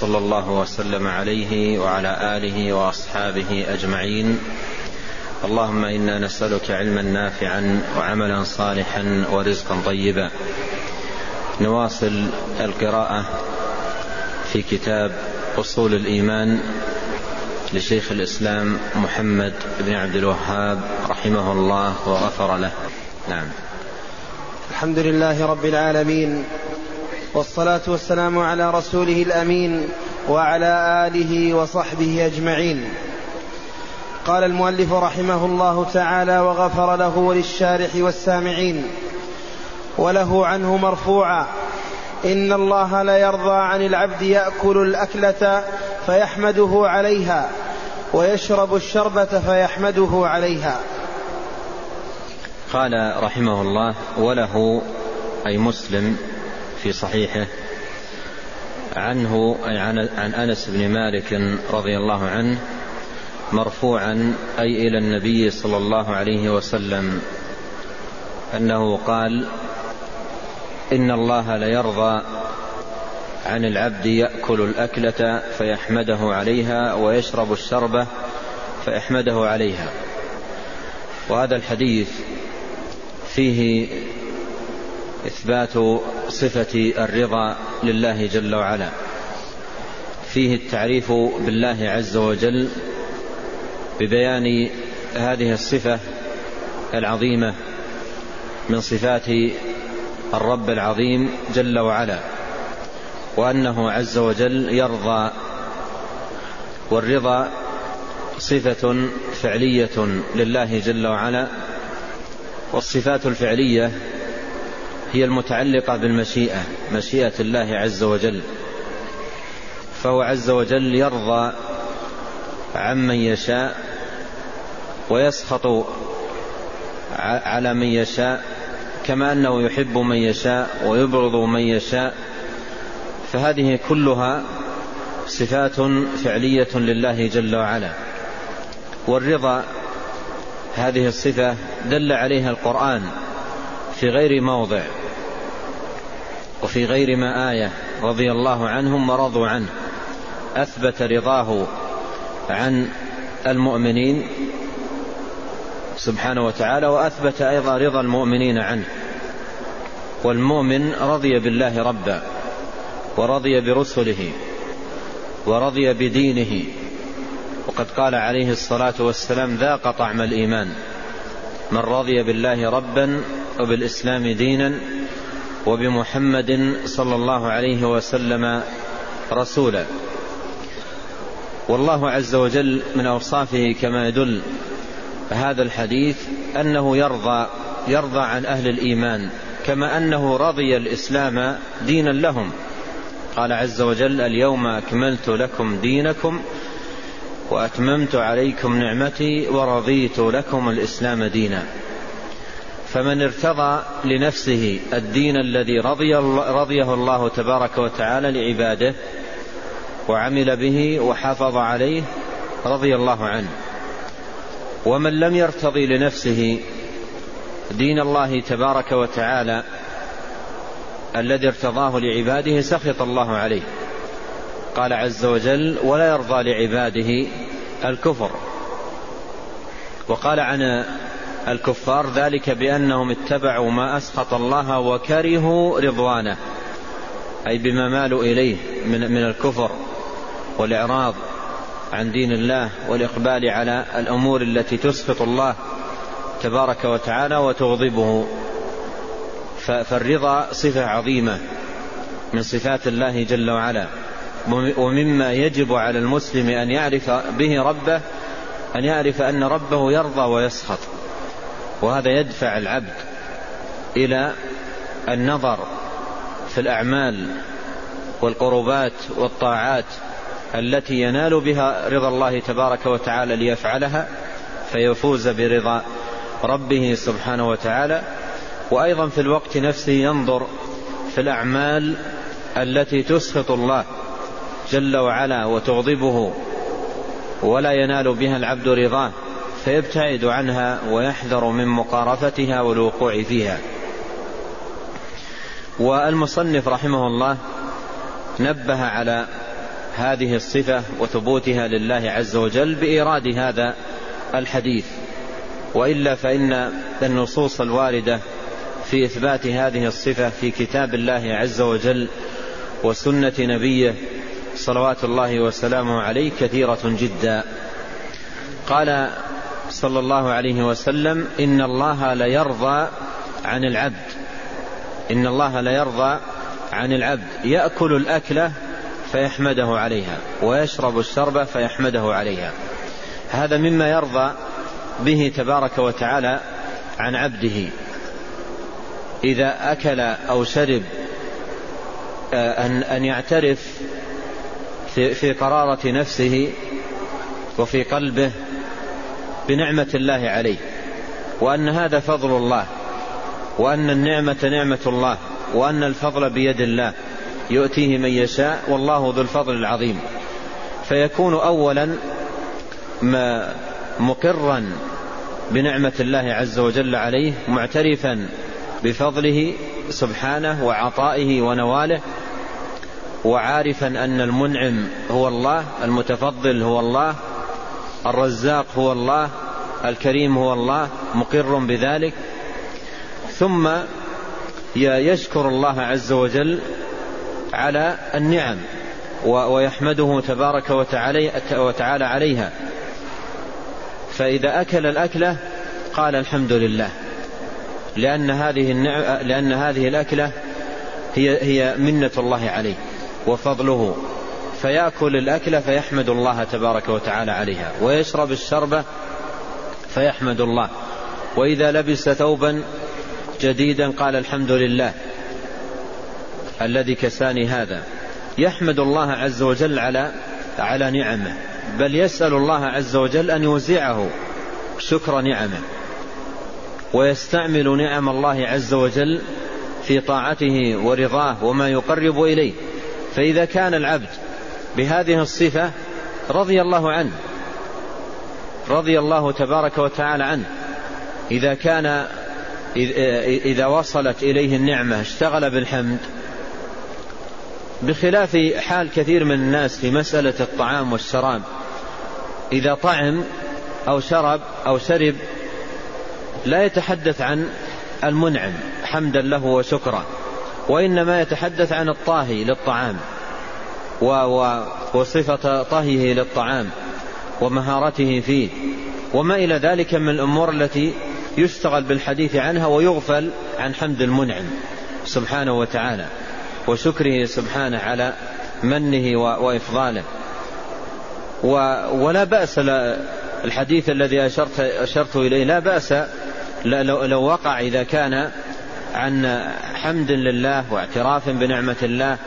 صلى الله وسلم عليه وعلى آله وأصحابه أجمعين. اللهم إنا نسألك علما نافعا وعملا صالحا ورزقا طيبا. نواصل القراءة في كتاب أصول الإيمان لشيخ الإسلام محمد بن عبد الوهاب رحمه الله وغفر له. نعم. الحمد لله رب العالمين. والصلاة والسلام على رسوله الأمين وعلى آله وصحبه أجمعين. قال المؤلف رحمه الله تعالى وغفر له وللشارح والسامعين وله عنه مرفوعا إن الله ليرضى عن العبد يأكل الأكلة فيحمده عليها ويشرب الشربة فيحمده عليها. قال رحمه الله وله أي مسلم في صحيحه عنه أي عن, أنس بن مالك رضي الله عنه مرفوعا أي إلى النبي صلى الله عليه وسلم أنه قال إن الله ليرضى عن العبد يأكل الأكلة فيحمده عليها ويشرب الشربة فيحمده عليها. وهذا الحديث فيه إثبات صفة الرضا لله جل وعلا. فيه التعريف بالله عز وجل ببيان هذه الصفة العظيمة من صفات الرب العظيم جل وعلا وأنه عز وجل يرضى والرضا صفة فعلية لله جل وعلا والصفات الفعلية هي المتعلقة بالمشيئة مشيئة الله عز وجل. فهو عز وجل يرضى عمن يشاء ويسخط على من يشاء كما أنه يحب من يشاء ويبغض من يشاء. فهذه كلها صفات فعلية لله جل وعلا. والرضا هذه الصفة دل عليها القرآن في غير موضع. وفي غير ما آية رضي الله عنهم ورضوا عنه. أثبت رضاه عن المؤمنين سبحانه وتعالى وأثبت أيضا رضا المؤمنين عنه. والمؤمن رضي بالله ربا ورضي برسله ورضي بدينه. وقد قال عليه الصلاة والسلام ذاق طعم الإيمان. من رضي بالله ربا وبالإسلام دينا وبمحمد صلى الله عليه وسلم رسولا. والله عز وجل من أوصافه كما يدل هذا الحديث أنه يرضى يرضى عن أهل الإيمان كما أنه رضي الإسلام دينا لهم. قال عز وجل اليوم أكملت لكم دينكم وأتممت عليكم نعمتي ورضيت لكم الإسلام دينا. فمن ارتضى لنفسه الدين الذي رضي رضيه الله تبارك وتعالى لعباده وعمل به وحافظ عليه رضي الله عنه. ومن لم يرتضي لنفسه دين الله تبارك وتعالى الذي ارتضاه لعباده سخط الله عليه. قال عز وجل ولا يرضى لعباده الكفر وقال عن الكفار ذلك بأنهم اتبعوا ما أسخط الله وكرهوا رضوانه. أي بما مالوا إليه من من الكفر والإعراض عن دين الله والإقبال على الأمور التي تسخط الله تبارك وتعالى وتغضبه. فالرضا صفة عظيمة من صفات الله جل وعلا. ومما يجب على المسلم أن يعرف به ربه أن يعرف أن ربه يرضى ويسخط. وهذا يدفع العبد إلى النظر في الأعمال والقربات والطاعات التي ينال بها رضا الله تبارك وتعالى ليفعلها فيفوز برضا ربه سبحانه وتعالى. وأيضا في الوقت نفسه ينظر في الأعمال التي تسخط الله جل وعلا وتغضبه ولا ينال بها العبد رضاه. فيبتعد عنها ويحذر من مقارفتها والوقوع فيها. والمصنف رحمه الله نبه على هذه الصفة وثبوتها لله عز وجل بإيراد هذا الحديث. وإلا فإن النصوص الواردة في إثبات هذه الصفة في كتاب الله عز وجل وسنة نبيه صلوات الله وسلامه عليه كثيرة جدا. قال صلى الله عليه وسلم إن الله ليرضى عن العبد. إن الله ليرضى عن العبد. يأكل الاكله فيحمده عليها ويشرب الشرب فيحمده عليها. هذا مما يرضى به تبارك وتعالى عن عبده. إذا أكل أو شرب آه، ان أن يعترف في, في قرارة نفسه وفي قلبه بنعمة الله عليه وأن هذا فضل الله وأن النعمة نعمة الله وأن الفضل بيد الله يؤتيه من يشاء والله ذو الفضل العظيم. فيكون اولا ما مقرا بنعمة الله عز وجل عليه معترفا بفضله سبحانه وعطائه ونواله وعارفا أن المنعم هو الله المتفضل هو الله الرزاق هو الله الكريم هو الله مقر بذلك. ثم يشكر الله عز وجل على النعم ويحمده تبارك وتعالى عليها. فإذا أكل الأكلة قال الحمد لله. لأن هذه النعم لأن هذه الأكلة هي هي منة الله عليه وفضله. فيأكل الأكلة فيحمد الله تبارك وتعالى عليها. ويشرب الشربة فيحمد الله. وإذا لبس ثوبا جديدا قال الحمد لله الذي كساني هذا. يحمد الله عز وجل على على نعمه. بل يسأل الله عز وجل أن يوزعه شكر نعمه. ويستعمل نعم الله عز وجل في طاعته ورضاه وما يقرب إليه. فإذا كان العبد بهذه الصفة رضي الله عنه رضي الله تبارك وتعالى عنه. إذا كان إذا وصلت إليه النعمة اشتغل بالحمد بخلاف حال كثير من الناس في مسألة الطعام والشراب إذا طعم أو شرب أو شرب لا يتحدث عن المنعم حمدا له وشكرا وإنما يتحدث عن الطاهي للطعام. وصفة طهيه للطعام ومهارته فيه وما إلى ذلك من الأمور التي يشتغل بالحديث عنها ويغفل عن حمد المنعم سبحانه وتعالى وشكره سبحانه على منه وإفضاله. ولا بأس الحديث الذي أشرت, أشرت إليه لا بأس لو وقع إذا كان عن حمد لله واعتراف بنعمة الله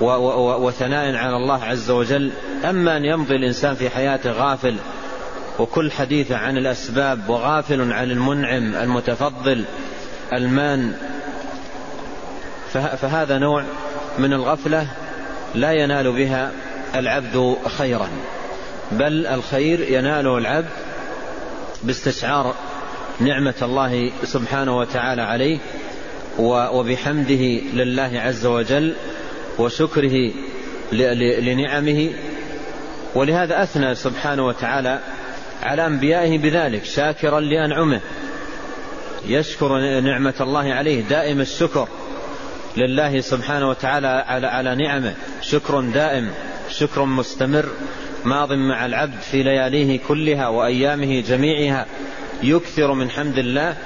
وثناء على الله عز وجل. أما أن يمضي الإنسان في حياته غافل وكل حديث عن الأسباب وغافل عن المنعم المتفضل المان فهذا نوع من الغفلة لا ينال بها العبد خيرا بل الخير يناله العبد باستشعار نعمة الله سبحانه وتعالى عليه وبحمده لله عز وجل. وشكره لنعمه ولهذا أثنى سبحانه وتعالى على أنبيائه بذلك شاكرا لأنعمه يشكر نعمة الله عليه دائم الشكر لله سبحانه وتعالى على على نعمه شكر دائم شكر مستمر ماض مع العبد في لياليه كلها وأيامه جميعها يكثر من حمد الله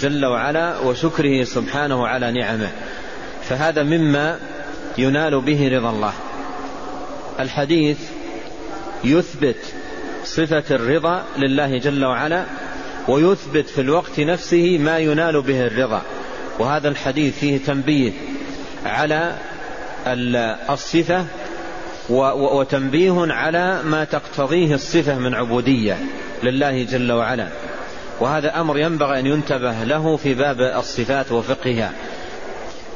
جل وعلا وشكره سبحانه على نعمه. فهذا مما ينال به رضا الله. الحديث يثبت صفة الرضا لله جل وعلا ويثبت في الوقت نفسه ما ينال به الرضا. وهذا الحديث فيه تنبيه على الصفة وتنبيه على ما تقتضيه الصفة من عبودية لله جل وعلا. وهذا أمر ينبغي أن ينتبه له في باب الصفات وفقهها.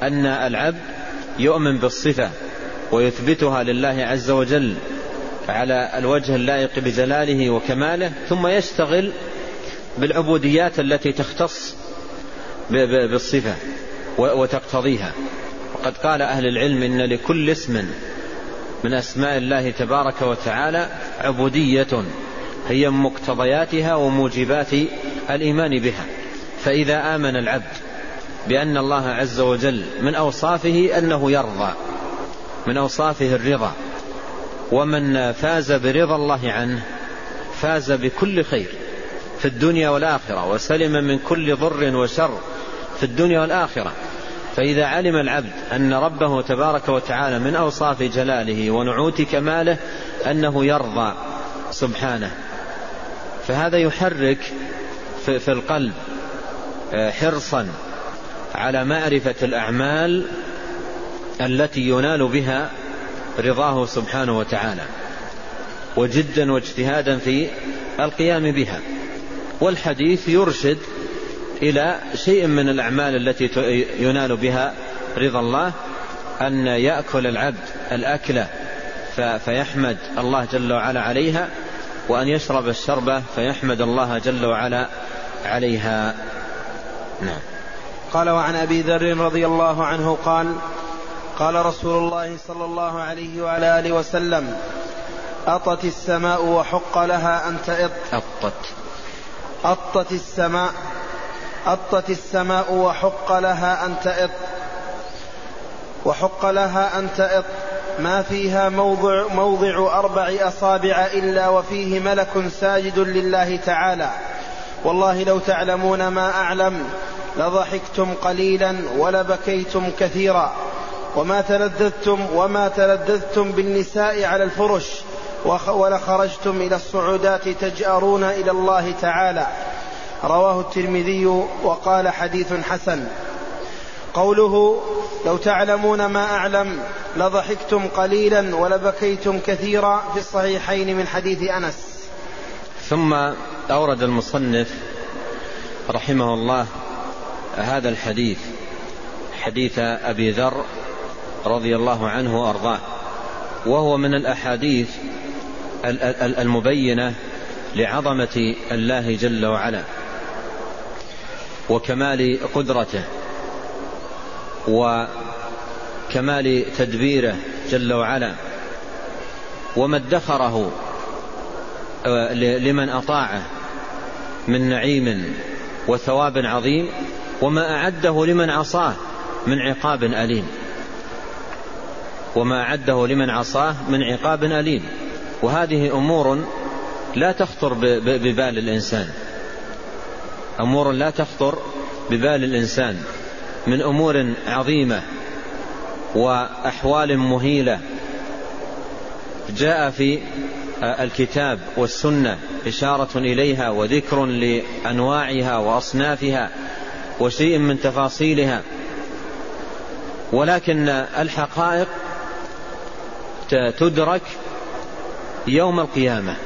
أن العبد يؤمن بالصفة ويثبتها لله عز وجل على الوجه اللائق بجلاله وكماله ثم يشتغل بالعبوديات التي تختص بالصفة وتقتضيها. وقد قال أهل العلم إن لكل اسم من أسماء الله تبارك وتعالى عبودية هي مقتضياتها وموجبات الإيمان بها. فإذا آمن العبد بأن الله عز وجل من أوصافه أنه يرضى من أوصافه الرضا. ومن فاز برضا الله عنه فاز بكل خير في الدنيا والآخرة وسلم من كل ضر وشر في الدنيا والآخرة. فإذا علم العبد أن ربه تبارك وتعالى من أوصاف جلاله ونعوت كماله أنه يرضى سبحانه. فهذا يحرك في القلب آه، حرصا. على معرفة الأعمال التي ينال بها رضاه سبحانه وتعالى وجدا واجتهادا في القيام بها. والحديث يرشد إلى شيء من الأعمال التي ينال بها رضا الله أن يأكل العبد الأكلة فيحمد الله جل وعلا عليها وأن يشرب الشربة فيحمد الله جل وعلا عليها. نعم. قال وعن أبي ذر رضي الله عنه قال قال رسول الله صلى الله عليه وعلى آله وسلم أطت السماء وحق لها أن تئط. أطت. أطت السماء أطت السماء وحق لها أن تئط. وحق لها أن تئط. ما فيها موضع, موضع أربع أصابع إلا وفيه ملك ساجد لله تعالى. والله لو تعلمون ما أعلم لضحكتم قليلا ولبكيتم كثيرا. وما تلذذتم وما تلذذتم بالنساء على الفرش ولخرجتم إلى الصعودات تجأرون إلى الله تعالى. رواه الترمذي وقال حديث حسن. قوله لو تعلمون ما أعلم لضحكتم قليلا ولبكيتم كثيرا في الصحيحين من حديث أنس. ثم أورد المصنف رحمه الله هذا الحديث حديث أبي ذر رضي الله عنه وأرضاه وهو من الأحاديث المبينة لعظمة الله جل وعلا وكمال قدرته وكمال تدبيره جل وعلا وما ادخره آه، لمن أطاعه من نعيم وثواب عظيم وما أعده لمن عصاه من عقاب أليم. وما أعده لمن عصاه من عقاب أليم. وهذه أمور لا تخطر ببال الإنسان. أمور لا تخطر ببال الإنسان. من أمور عظيمة وأحوال مهيلة. جاء في الكتاب والسنة إشارة إليها وذكر لأنواعها وأصنافها وشيء من تفاصيلها. ولكن الحقائق تدرك يوم القيامة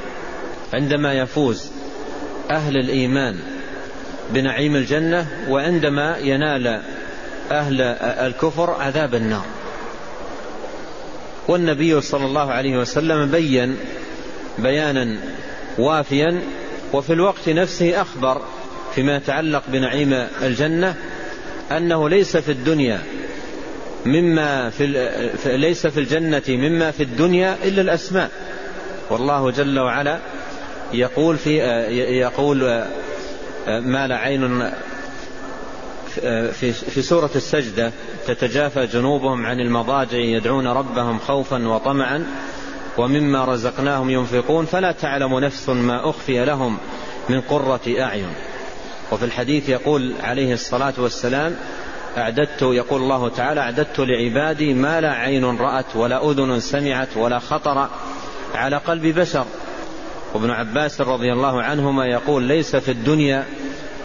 عندما يفوز أهل الإيمان بنعيم الجنة وعندما ينال أهل الكفر عذاب النار. والنبي صلى الله عليه وسلم بين بيانا وافيا وفي الوقت نفسه أخبر فيما يتعلق بنعيم الجنة أنه ليس في الدنيا مما في ليس في الجنة مما في الدنيا إلا الأسماء. والله جل وعلا يقول في يقول ما لا عين في, في سورة السجدة تتجافى جنوبهم عن المضاجع يدعون ربهم خوفا وطمعا. ومما رزقناهم ينفقون فلا تعلم نفس ما أخفي لهم من قرة أعين. وفي الحديث يقول عليه الصلاة والسلام أعددت يقول الله تعالى أعددت لعبادي ما لا عين رأت ولا أذن سمعت ولا خطر على قلب بشر. وابن عباس رضي الله عنهما يقول ليس في الدنيا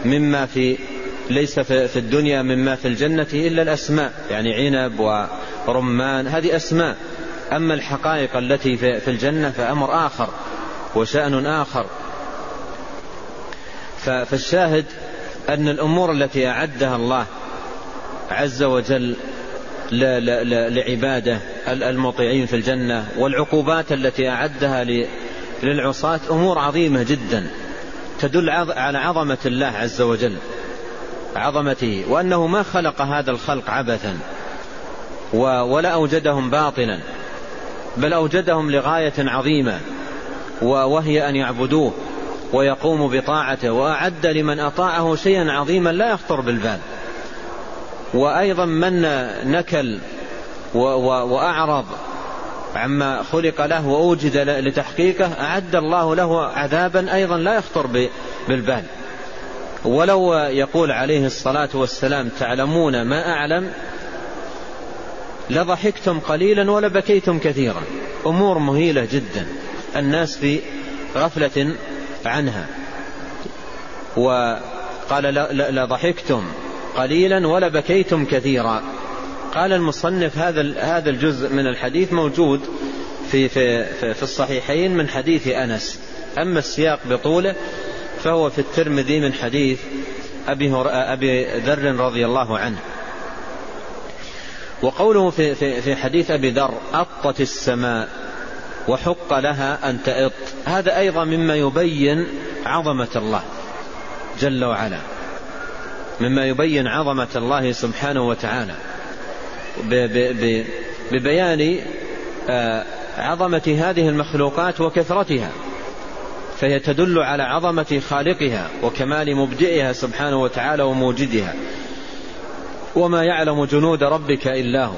مما في ليس في الدنيا مما في الجنة إلا الأسماء يعني عنب ورمان هذه أسماء. أما الحقائق التي في الجنة فأمر آخر وشأن آخر. فالشاهد أن الأمور التي أعدها الله عز وجل لعباده المطيعين في الجنة والعقوبات التي أعدها للعصاة أمور عظيمة جدا تدل على عظمة الله عز وجل عظمته وأنه ما خلق هذا الخلق عبثا ولا أوجدهم باطلا. بل أوجدهم لغاية عظيمة وهي أن يعبدوه ويقوموا بطاعته وأعد لمن أطاعه شيئا عظيما لا يخطر بالبال. وأيضا من نكل وأعرض عما خلق له وأوجد لتحقيقه أعد الله له عذابا أيضا لا يخطر بالبال. ولو يقول عليه الصلاة والسلام تعلمون ما أعلم لضحكتم قليلا ولبكيتم كثيرا. أمور مهيلة جدا. الناس في غفلة عنها. وقال لضحكتم قليلا ولبكيتم كثيرا. قال المصنف هذا هذا الجزء من الحديث موجود في في في الصحيحين من حديث أنس. أما السياق بطوله فهو في الترمذي من حديث أبي أبي ذر رضي الله عنه. وقوله في في في حديث أبي ذر أطت السماء وحق لها أن تئط. هذا أيضا مما يبين عظمة الله جل وعلا. مما يبين عظمة الله سبحانه وتعالى. ببيان آه، عظمة هذه المخلوقات وكثرتها. فهي تدل على عظمة خالقها وكمال مبدئها سبحانه وتعالى وموجدها. وما يعلم جنود ربك إلا هو.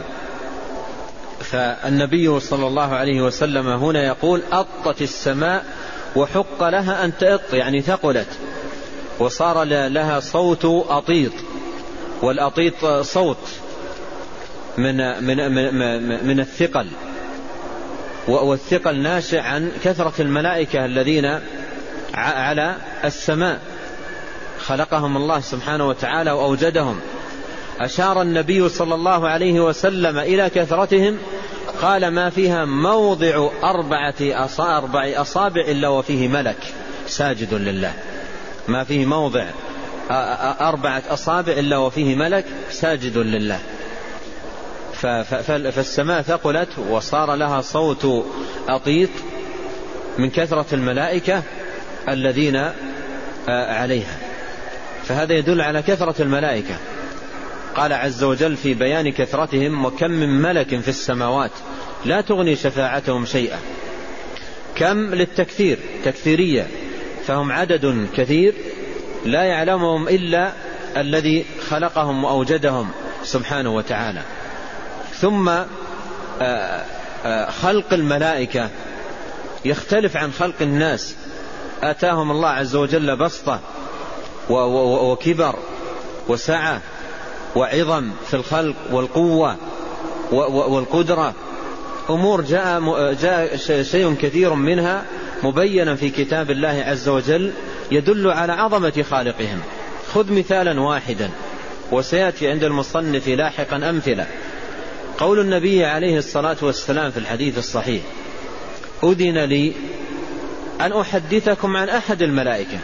فالنبي صلى الله عليه وسلم هنا يقول أطت السماء وحق لها أن تأط يعني ثقلت وصار لها صوت أطيط والأطيط صوت من من من, من الثقل والثقل ناشئ عن كثرة الملائكة الذين على السماء خلقهم الله سبحانه وتعالى وأوجدهم. أشار النبي صلى الله عليه وسلم إلى كثرتهم قال ما فيها موضع أربعة أربع أصابع إلا وفيه ملك ساجد لله. ما فيه موضع أربعة أصابع إلا وفيه ملك ساجد لله. فالسماء ثقلت وصار لها صوت أطيط من كثرة الملائكة الذين عليها. فهذا يدل على كثرة الملائكة. قال عز وجل في بيان كثرتهم وكم من ملك في السماوات لا تغني شفاعتهم شيئا. كم للتكثير تكثيرية فهم عدد كثير لا يعلمهم إلا الذي خلقهم وأوجدهم سبحانه وتعالى. ثم آه، آه، خلق الملائكة. يختلف عن خلق الناس. آتاهم الله عز وجل بسطة وكبر وسعة وعظم في الخلق والقوة والقدرة. أمور جاء, جاء شيء كثير منها مبينا في كتاب الله عز وجل يدل على عظمة خالقهم. خذ مثالا واحدا وسيأتي عند المصنف لاحقا أمثلة. قول النبي عليه الصلاة والسلام في الحديث الصحيح أذن لي أن أحدثكم عن أحد الملائكة.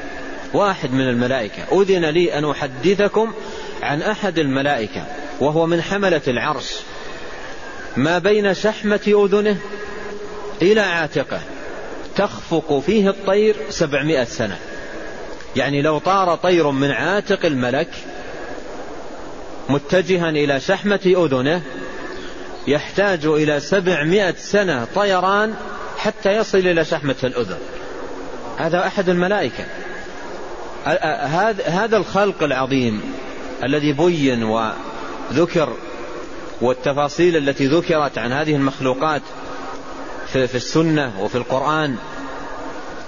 واحد من الملائكة. أذن لي أن أحدثكم عن أحد الملائكة وهو من حملة العرش. ما بين شحمة أذنه إلى عاتقه تخفق فيه الطير سبعمائة سنة. يعني لو طار طير من عاتق الملك متجها إلى شحمة أذنه يحتاج إلى سبعمائة سنة طيران حتى يصل إلى شحمة الأذن. هذا أحد الملائكة. هذا الخلق العظيم. الذي بين وذكر والتفاصيل التي ذكرت عن هذه المخلوقات في السنة وفي القرآن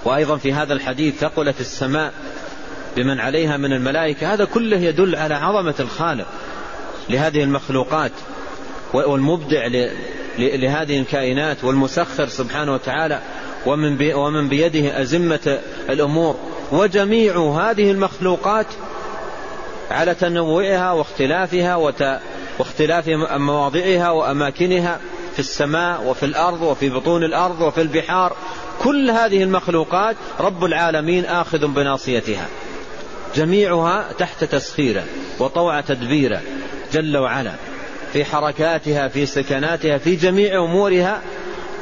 وأيضا في هذا الحديث ثقلت السماء بمن عليها من الملائكة هذا كله يدل على عظمة الخالق لهذه المخلوقات والمبدع لهذه الكائنات والمسخر سبحانه وتعالى ومن ومن بيده أزمة الأمور وجميع هذه المخلوقات على تنوعها واختلافها واختلاف مواضعها وأماكنها في السماء وفي الأرض وفي بطون الأرض وفي البحار. كل هذه المخلوقات رب العالمين آخذ بناصيتها. جميعها تحت تسخيره وطوع تدبيره جل وعلا. في حركاتها في سكناتها في جميع أمورها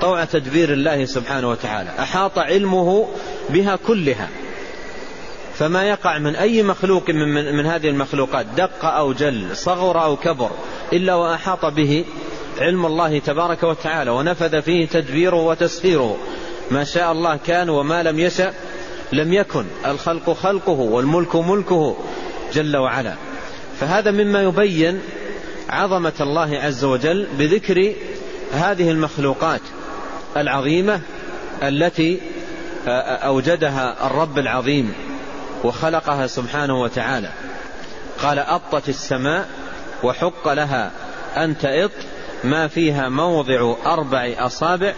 طوع تدبير الله سبحانه وتعالى. أحاط علمه بها كلها. فما يقع من أي مخلوق من, من, من هذه المخلوقات دق أو جل صغر أو كبر إلا وأحاط به علم الله تبارك وتعالى ونفذ فيه تدبيره وتسخيره. ما شاء الله كان وما لم يشأ لم يكن. الخلق خلقه والملك ملكه جل وعلا. فهذا مما يبين عظمة الله عز وجل بذكر هذه المخلوقات العظيمة التي أوجدها الرب العظيم. وخلقها سبحانه وتعالى. قال أطت السماء وحق لها أن تئط ما فيها موضع أربع أصابع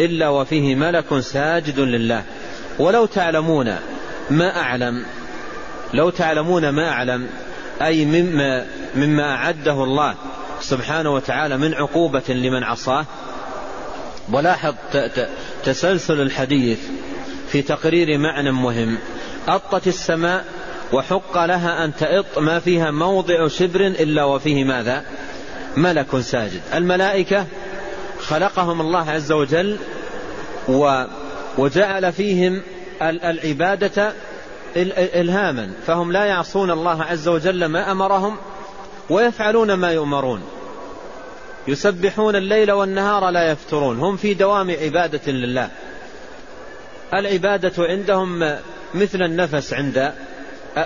إلا وفيه ملك ساجد لله. ولو تعلمون ما أعلم لو تعلمون ما أعلم أي مما, مما أعده الله سبحانه وتعالى من عقوبة لمن عصاه. ولاحظ تسلسل الحديث في تقرير معنى مهم. أطت السماء وحق لها أن تئط ما فيها موضع شبر إلا وفيه ماذا؟ ملك ساجد. الملائكة خلقهم الله عز وجل وجعل فيهم العبادة إلهاما. فهم لا يعصون الله عز وجل ما أمرهم ويفعلون ما يؤمرون. يسبحون الليل والنهار لا يفترون. هم في دوام عبادة لله. العبادة عندهم مثل النفس عند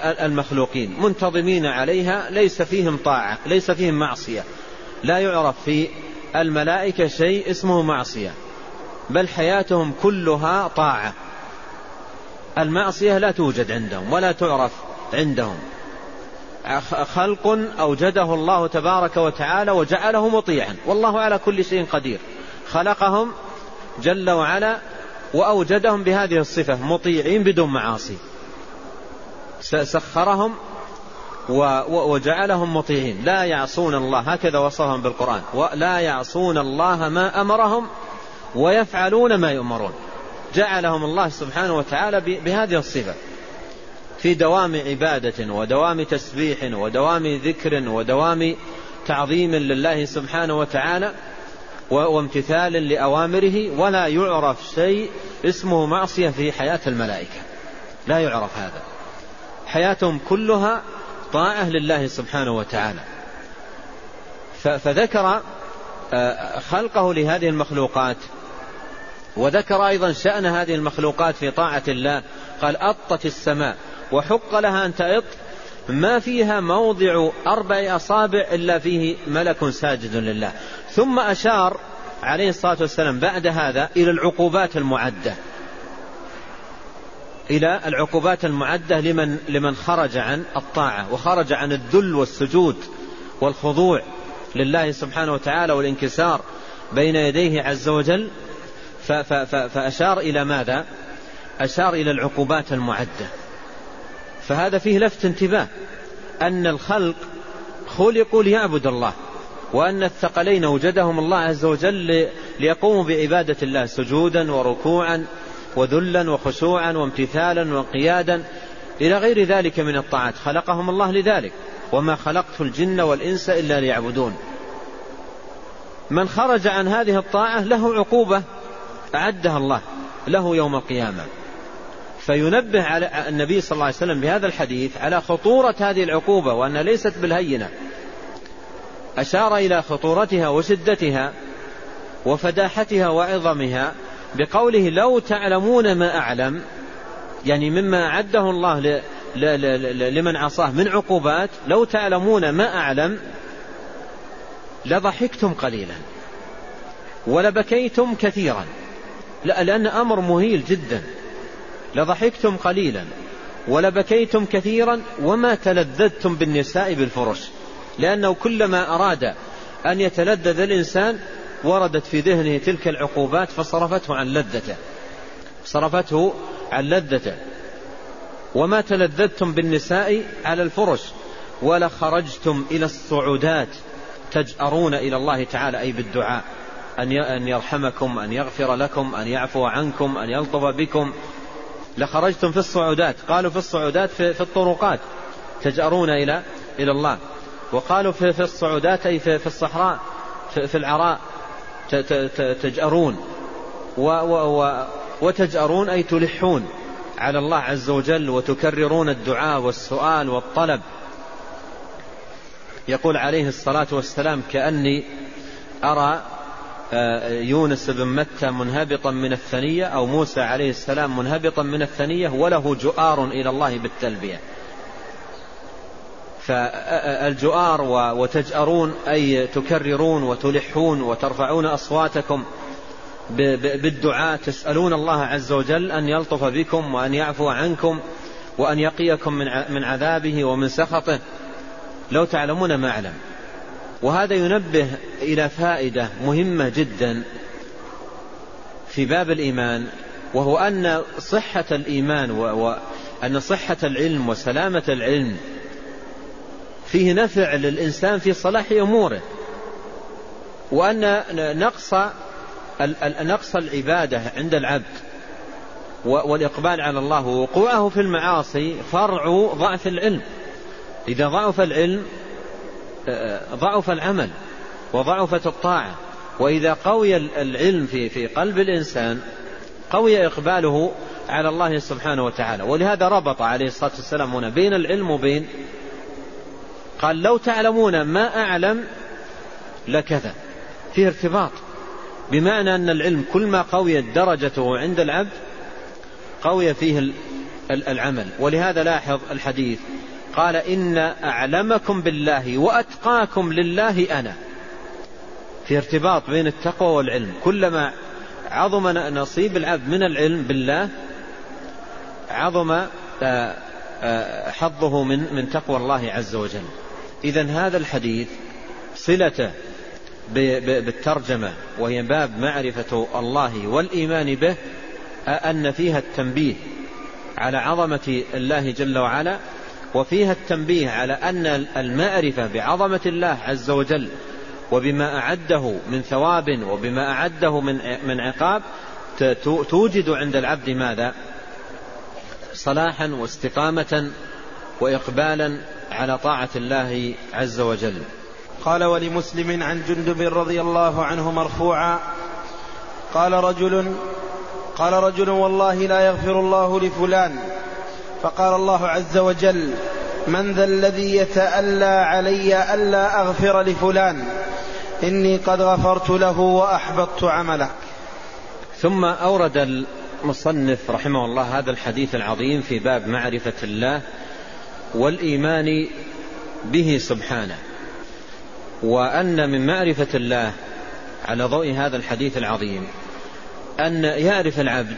المخلوقين منتظمين عليها ليس فيهم طاعة ليس فيهم معصية. لا يعرف في الملائكة شيء اسمه معصية بل حياتهم كلها طاعة. المعصية لا توجد عندهم ولا تعرف عندهم. خلق أوجده الله تبارك وتعالى وجعله مطيعا والله على كل شيء قدير. خلقهم جل وعلا وأوجدهم بهذه الصفة مطيعين بدون معاصي. سخرهم وجعلهم مطيعين. لا يعصون الله هكذا وصفهم بالقرآن. ولا يعصون الله ما أمرهم ويفعلون ما يؤمرون. جعلهم الله سبحانه وتعالى بهذه الصفة. في دوام عبادة ودوام تسبيح ودوام ذكر ودوام تعظيم لله سبحانه وتعالى وامتثال لأوامره ولا يعرف شيء اسمه معصية في حياة الملائكة. لا يعرف هذا. حياتهم كلها طاعة لله سبحانه وتعالى. فذكر آه، خلقه لهذه المخلوقات وذكر أيضا شأن هذه المخلوقات في طاعة الله. قال أطت السماء وحق لها أن تأط ما فيها موضع أربع أصابع إلا فيه ملك ساجد لله. ثم أشار عليه الصلاة والسلام بعد هذا إلى العقوبات المعدة. إلى العقوبات المعدة لمن لمن خرج عن الطاعة وخرج عن الذل والسجود والخضوع لله سبحانه وتعالى والانكسار بين يديه عز وجل. فأشار إلى ماذا؟ أشار إلى العقوبات المعدة. فهذا فيه لفت انتباه أن الخلق خلقوا ليعبد الله وأن الثقلين وجدهم الله عز وجل ليقوموا بعبادة الله سجودا وركوعا وذلا وخشوعا وامتثالا وانقيادا إلى غير ذلك من الطاعات. خلقهم الله لذلك وما خلقت الجن والإنس إلا ليعبدون. من خرج عن هذه الطاعة له عقوبة أعدها الله له يوم القيامة. فينبه على النبي صلى الله عليه وسلم بهذا الحديث على خطورة هذه العقوبة وأنها ليست بالهينة. أشار إلى خطورتها وشدتها وفداحتها وعظمها بقوله لو تعلمون ما أعلم يعني مما أعده الله لمن عصاه من عقوبات لو تعلمون ما أعلم لضحكتم قليلا ولبكيتم كثيرا. لأن أمر مهيل جدا. لضحكتم قليلا ولبكيتم كثيرا وما تلذذتم بالنساء بالفرش لأنه كلما أراد أن يتلذذ الإنسان وردت في ذهنه تلك العقوبات فصرفته عن لذته صرفته عن لذته. وما تلذذتم بالنساء على الفرش ولخرجتم إلى الصعودات تجأرون إلى الله تعالى أي بالدعاء أن يرحمكم أن يغفر لكم أن يعفو عنكم أن يلطف بكم. لخرجتم في الصعودات. قالوا في الصعودات في, في الطرقات. تجأرون إلى إلى الله. وقالوا في, في الصعودات أي في, في الصحراء في, في العراء. تجأرون. و و و وتجأرون أي تلحون على الله عز وجل وتكررون الدعاء والسؤال والطلب. يقول عليه الصلاة والسلام كأني أرى يونس بن متى منهبطا من الثنية أو موسى عليه السلام منهبطا من الثنية وله جؤار إلى الله بالتلبية. فالجؤار وتجأرون أي تكررون وتلحون وترفعون أصواتكم بالدعاء تسألون الله عز وجل أن يلطف بكم وأن يعفو عنكم وأن يقيكم من عذابه ومن سخطه. لو تعلمون ما أعلم. وهذا ينبه إلى فائدة مهمة جدا في باب الإيمان وهو أن صحة الإيمان وأن صحة العلم وسلامة العلم فيه نفع للإنسان في صلاح أموره وأن نقص نقص العبادة عند العبد والإقبال على الله ووقوعه في المعاصي فرع ضعف العلم. إذا ضعف العلم ضعف العمل وضعفت الطاعة. وإذا قوي العلم في في قلب الإنسان قوي إقباله على الله سبحانه وتعالى. ولهذا ربط عليه الصلاة والسلام هنا بين العلم وبين قال لو تعلمون ما أعلم لكذا. فيه ارتباط. بمعنى أن العلم كل ما قويت درجته عند العبد قوي فيه العمل. ولهذا لاحظ الحديث قال إن أعلمكم بالله وأتقاكم لله أنا. في ارتباط بين التقوى والعلم. كلما عظم نصيب العبد من العلم بالله عظم آه، آه، حظه من من تقوى الله عز وجل. إذا هذا الحديث صلته بالترجمة وهي باب معرفة الله والإيمان به أن فيها التنبيه على عظمة الله جل وعلا وفيها التنبيه على أن المعرفة بعظمة الله عز وجل وبما أعده من ثواب وبما أعده من عقاب توجد عند العبد ماذا؟ صلاحا واستقامة وإقبالا على طاعة الله عز وجل. قال ولمسلم عن جندب رضي الله عنه مرفوعا قال رجل قال رجل والله لا يغفر الله لفلان فقال الله عز وجل من ذا الذي يتألى علي ألا أغفر لفلان إني قد غفرت له وأحبطت عمله. ثم أورد المصنف رحمه الله هذا الحديث العظيم في باب معرفة الله والإيمان به سبحانه وأن من معرفة الله على ضوء هذا الحديث العظيم أن يعرف العبد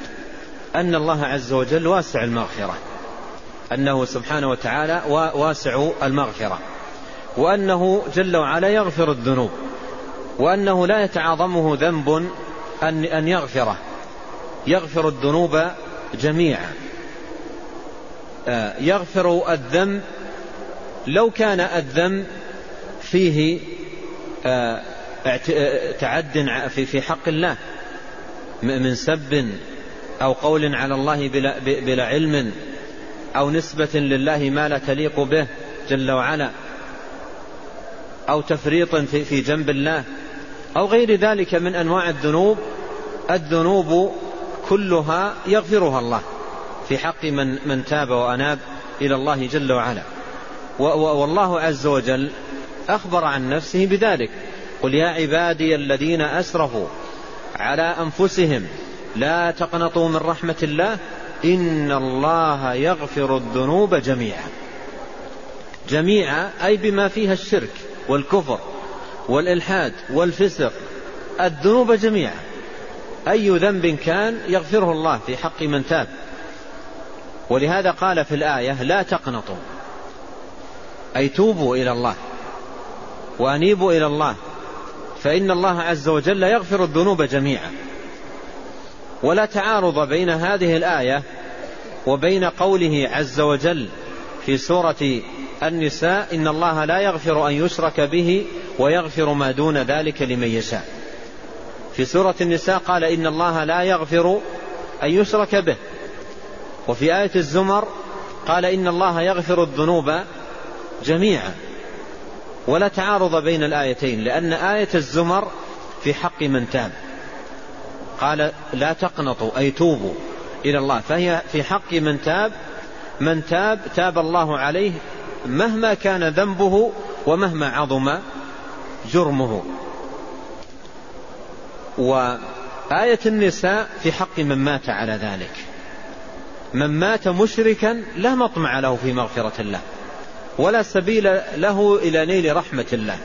أن الله عز وجل واسع المغفرة. أنه سبحانه وتعالى واسع المغفرة وأنه جل وعلا يغفر الذنوب وأنه لا يتعاظمه ذنب أن أن يغفره يغفر الذنوب جميعا. آه، يغفر الذنب لو كان الذنب فيه آه، آه، تعد في حق الله من سب أو قول على الله بلا, بلا علم أو نسبة لله ما لا تليق به جل وعلا أو تفريط في, جنب الله أو غير ذلك من أنواع الذنوب الذنوب كلها يغفرها الله في حق من من تاب وأناب إلى الله جل وعلا. والله عز وجل أخبر عن نفسه بذلك قل يا عبادي الذين أسرفوا على أنفسهم لا تقنطوا من رحمة الله إن الله يغفر الذنوب جميعا. جميعا أي بما فيها الشرك والكفر والإلحاد والفسق. الذنوب جميعا. أي ذنب كان يغفره الله في حق من تاب. ولهذا قال في الآية لا تقنطوا. أي توبوا إلى الله. وأنيبوا إلى الله. فإن الله عز وجل يغفر الذنوب جميعا. ولا تعارض بين هذه الآية وبين قوله عز وجل في سورة النساء إن الله لا يغفر أن يشرك به ويغفر ما دون ذلك لمن يشاء. في سورة النساء قال إن الله لا يغفر أن يشرك به. وفي آية الزمر قال إن الله يغفر الذنوب جميعا. ولا تعارض بين الآيتين لأن آية الزمر في حق من تاب. قال لا تقنطوا أي توبوا إلى الله. فهي في حق من تاب من تاب تاب الله عليه مهما كان ذنبه ومهما عظم جرمه. وآية النساء في حق من مات على ذلك. من مات مشركا لا مطمع له في مغفرة الله ولا سبيل له إلى نيل رحمة الله.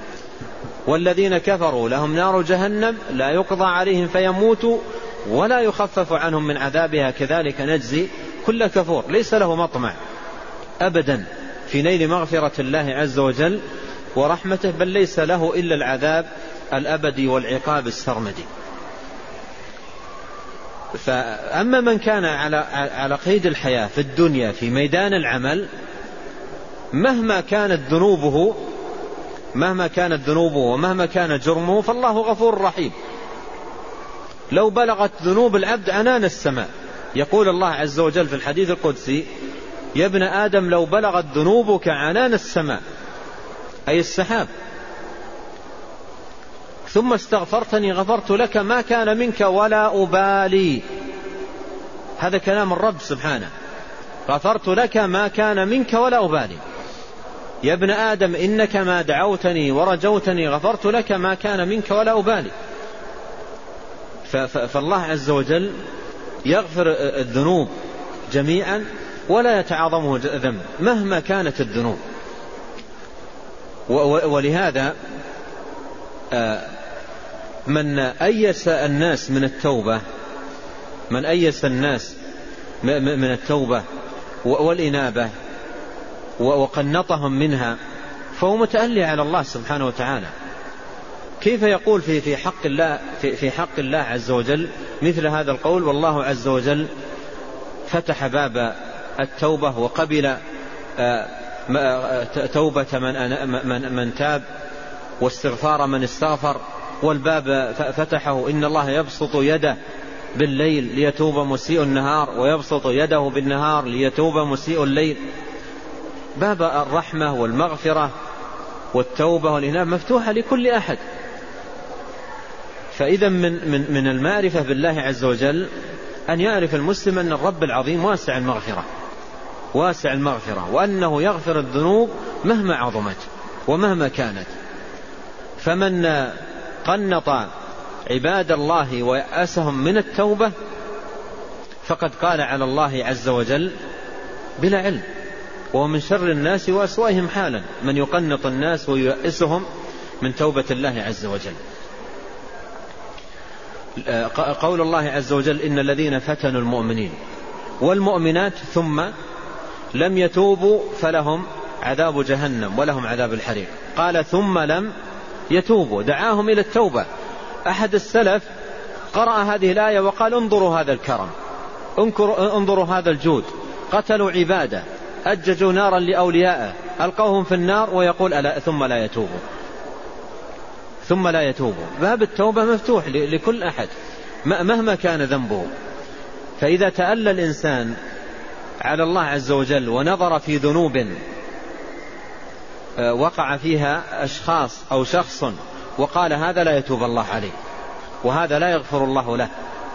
والذين كفروا لهم نار جهنم لا يقضى عليهم فيموتوا ولا يخفف عنهم من عذابها كذلك نجزي كل كفور. ليس له مطمع أبدا في نيل مغفرة الله عز وجل ورحمته بل ليس له إلا العذاب الأبدي والعقاب السرمدي. فأما من كان على على قيد الحياة في الدنيا في ميدان العمل مهما كانت ذنوبه مهما كانت ذنوبه ومهما كان جرمه فالله غفور رحيم. لو بلغت ذنوب العبد عنان السماء. يقول الله عز وجل في الحديث القدسي يا ابن آدم لو بلغت ذنوبك عنان السماء. أي السحاب. ثم استغفرتني غفرت لك ما كان منك ولا أبالي. هذا كلام الرب سبحانه. غفرت لك ما كان منك ولا أبالي. يا ابن آدم إنك ما دعوتني ورجوتني غفرت لك ما كان منك ولا أبالي. فالله عز وجل يغفر الذنوب جميعا ولا يتعاظمه ذنب مهما كانت الذنوب. ولهذا آه، من أيس الناس من التوبة من أيس الناس من التوبة والإنابة وقنطهم منها فهو متألي على الله سبحانه وتعالى. كيف يقول في في حق الله في, في حق الله عز وجل مثل هذا القول؟ والله عز وجل فتح باب التوبة وقبل آه، آه، توبة من من من تاب واستغفار من استغفر والباب فتحه. إن الله يبسط يده بالليل ليتوب مسيء النهار ويبسط يده بالنهار ليتوب مسيء الليل. باب الرحمة والمغفرة والتوبة والإنابة مفتوحة لكل أحد. فإذا من, من, من المعرفة بالله عز وجل أن يعرف المسلم أن الرب العظيم واسع المغفرة واسع المغفرة وأنه يغفر الذنوب مهما عظمت ومهما كانت. فمن قنط عباد الله ويأسهم من التوبة فقد قال على الله عز وجل بلا علم. ومن شر الناس وأسوأهم حالا. من يقنط الناس وييأسهم من توبة الله عز وجل. قول الله عز وجل إن الذين فتنوا المؤمنين والمؤمنات ثم لم يتوبوا فلهم عذاب جهنم ولهم عذاب الحريق. قال ثم لم يتوبوا. دعاهم إلى التوبة. أحد السلف قرأ هذه الآية وقال انظروا هذا الكرم. انظروا هذا الجود. قتلوا عبادة. أججوا نارا لأوليائه ألقوهم في النار ويقول ألا ثم لا يتوبوا. ثم لا يتوبوا. باب التوبة مفتوح لكل أحد مهما كان ذنبه. فإذا تألى الإنسان على الله عز وجل ونظر في ذنوب آه، وقع فيها أشخاص أو شخص وقال هذا لا يتوب الله عليه وهذا لا يغفر الله له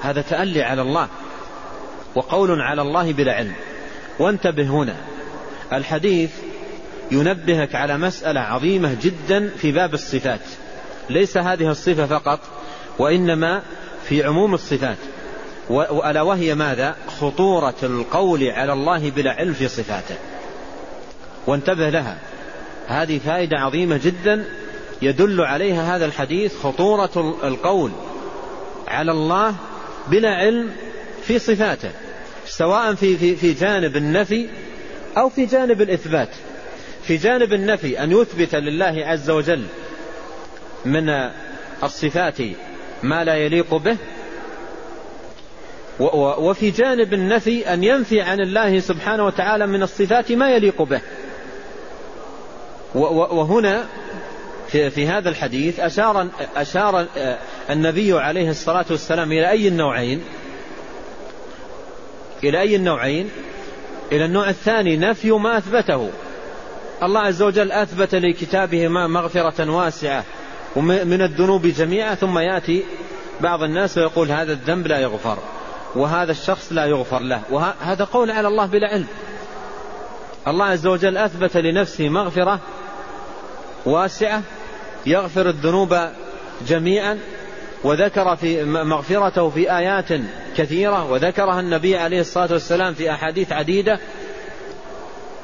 هذا تألي على الله وقول على الله بلا علم. وانتبه هنا الحديث ينبهك على مسألة عظيمة جدا في باب الصفات. ليس هذه الصفة فقط وإنما في عموم الصفات. وألا وهي ماذا؟ خطورة القول على الله بلا علم في صفاته. وانتبه لها. هذه فائدة عظيمة جدا يدل عليها هذا الحديث خطورة القول على الله بلا علم في صفاته سواء في في في جانب النفي أو في جانب الإثبات في جانب النفي أن يثبت لله عز وجل من الصفات ما لا يليق به وفي جانب النفي أن ينفي عن الله سبحانه وتعالى من الصفات ما يليق به. وهنا في, هذا الحديث أشار, أشار النبي عليه الصلاة والسلام إلى أي النوعين؟ إلى أي النوعين؟ إلى النوع الثاني نفي ما أثبته. الله عز وجل أثبت لكتابه مغفرة واسعة من الذنوب جميعا ثم يأتي بعض الناس ويقول هذا الذنب لا يغفر وهذا الشخص لا يغفر له وهذا قول على الله بلا علم. الله عز وجل أثبت لنفسه مغفرة واسعة يغفر الذنوب جميعا وذكر في مغفرته في آيات كثيرة وذكرها النبي عليه الصلاة والسلام في أحاديث عديدة.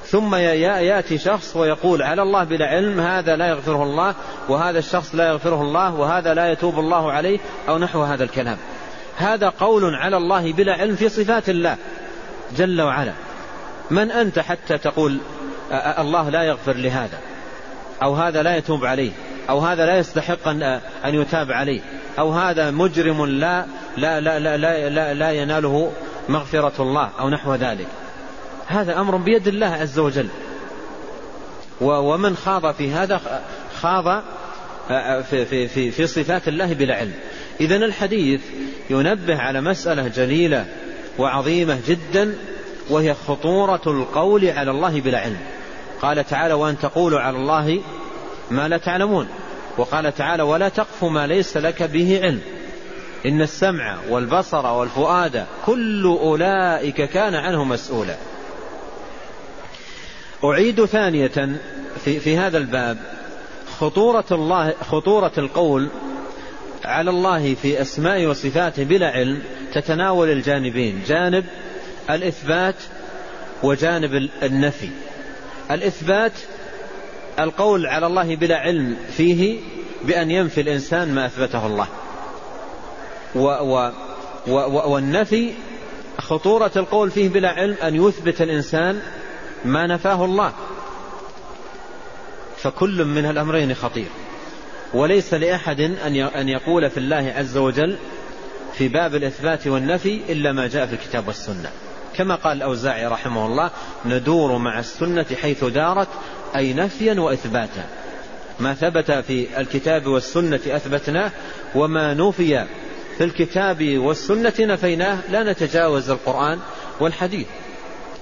ثم يأتي شخص ويقول على الله بلا علم هذا لا يغفره الله وهذا الشخص لا يغفره الله وهذا لا يتوب الله عليه أو نحو هذا الكلام. هذا قول على الله بلا علم في صفات الله جل وعلا. من أنت حتى تقول الله لا يغفر لهذا؟ أو هذا لا يتوب عليه؟ أو هذا لا يستحق أن يتاب عليه. أو هذا مجرم لا لا لا لا لا, لا, لا يناله مغفرة الله أو نحو ذلك. هذا أمر بيد الله عز وجل. ومن خاض في هذا خاض في, في, في, في صفات الله بلا علم. إذا الحديث ينبه على مسألة جليلة وعظيمة جدا وهي خطورة القول على الله بلا علم. قال تعالى وأن تقولوا على الله ما لا تعلمون. وقال تعالى ولا تقف ما ليس لك به علم. إن السمع والبصر والفؤاد كل أولئك كان عنه مسؤولا. أعيد ثانية في, في هذا الباب. خطورة الله خطورة القول على الله في أسماء وصفاته بلا علم تتناول الجانبين. جانب الإثبات وجانب النفي. الإثبات القول على الله بلا علم فيه بأن ينفي الإنسان ما أثبته الله. و و و والنفي خطورة القول فيه بلا علم أن يثبت الإنسان ما نفاه الله. فكل من الأمرين خطير. وليس لأحد أن يقول في الله عز وجل في باب الإثبات والنفي إلا ما جاء في الكتاب والسنة. كما قال الأوزاعي رحمه الله ندور مع السنة حيث دارت أي نفيا وإثباتا. ما ثبت في الكتاب والسنة أثبتناه وما نفي في الكتاب والسنة نفيناه لا نتجاوز القرآن والحديث.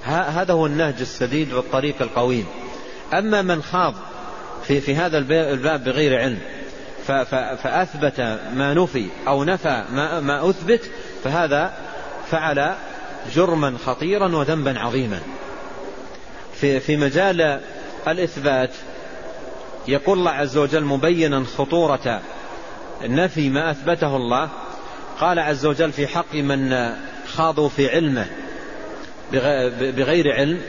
هذا هو النهج السديد والطريق القويم. أما من خاض في, في هذا الباب بغير علم فأثبت ما نفي أو نفى ما, ما أثبت فهذا فعل جرما خطيرا وذنبا عظيما. في, في مجال الإثبات. يقول الله عز وجل مبينا خطورة نفي ما أثبته الله. قال عز وجل في حق من خاضوا في علمه بغير علم.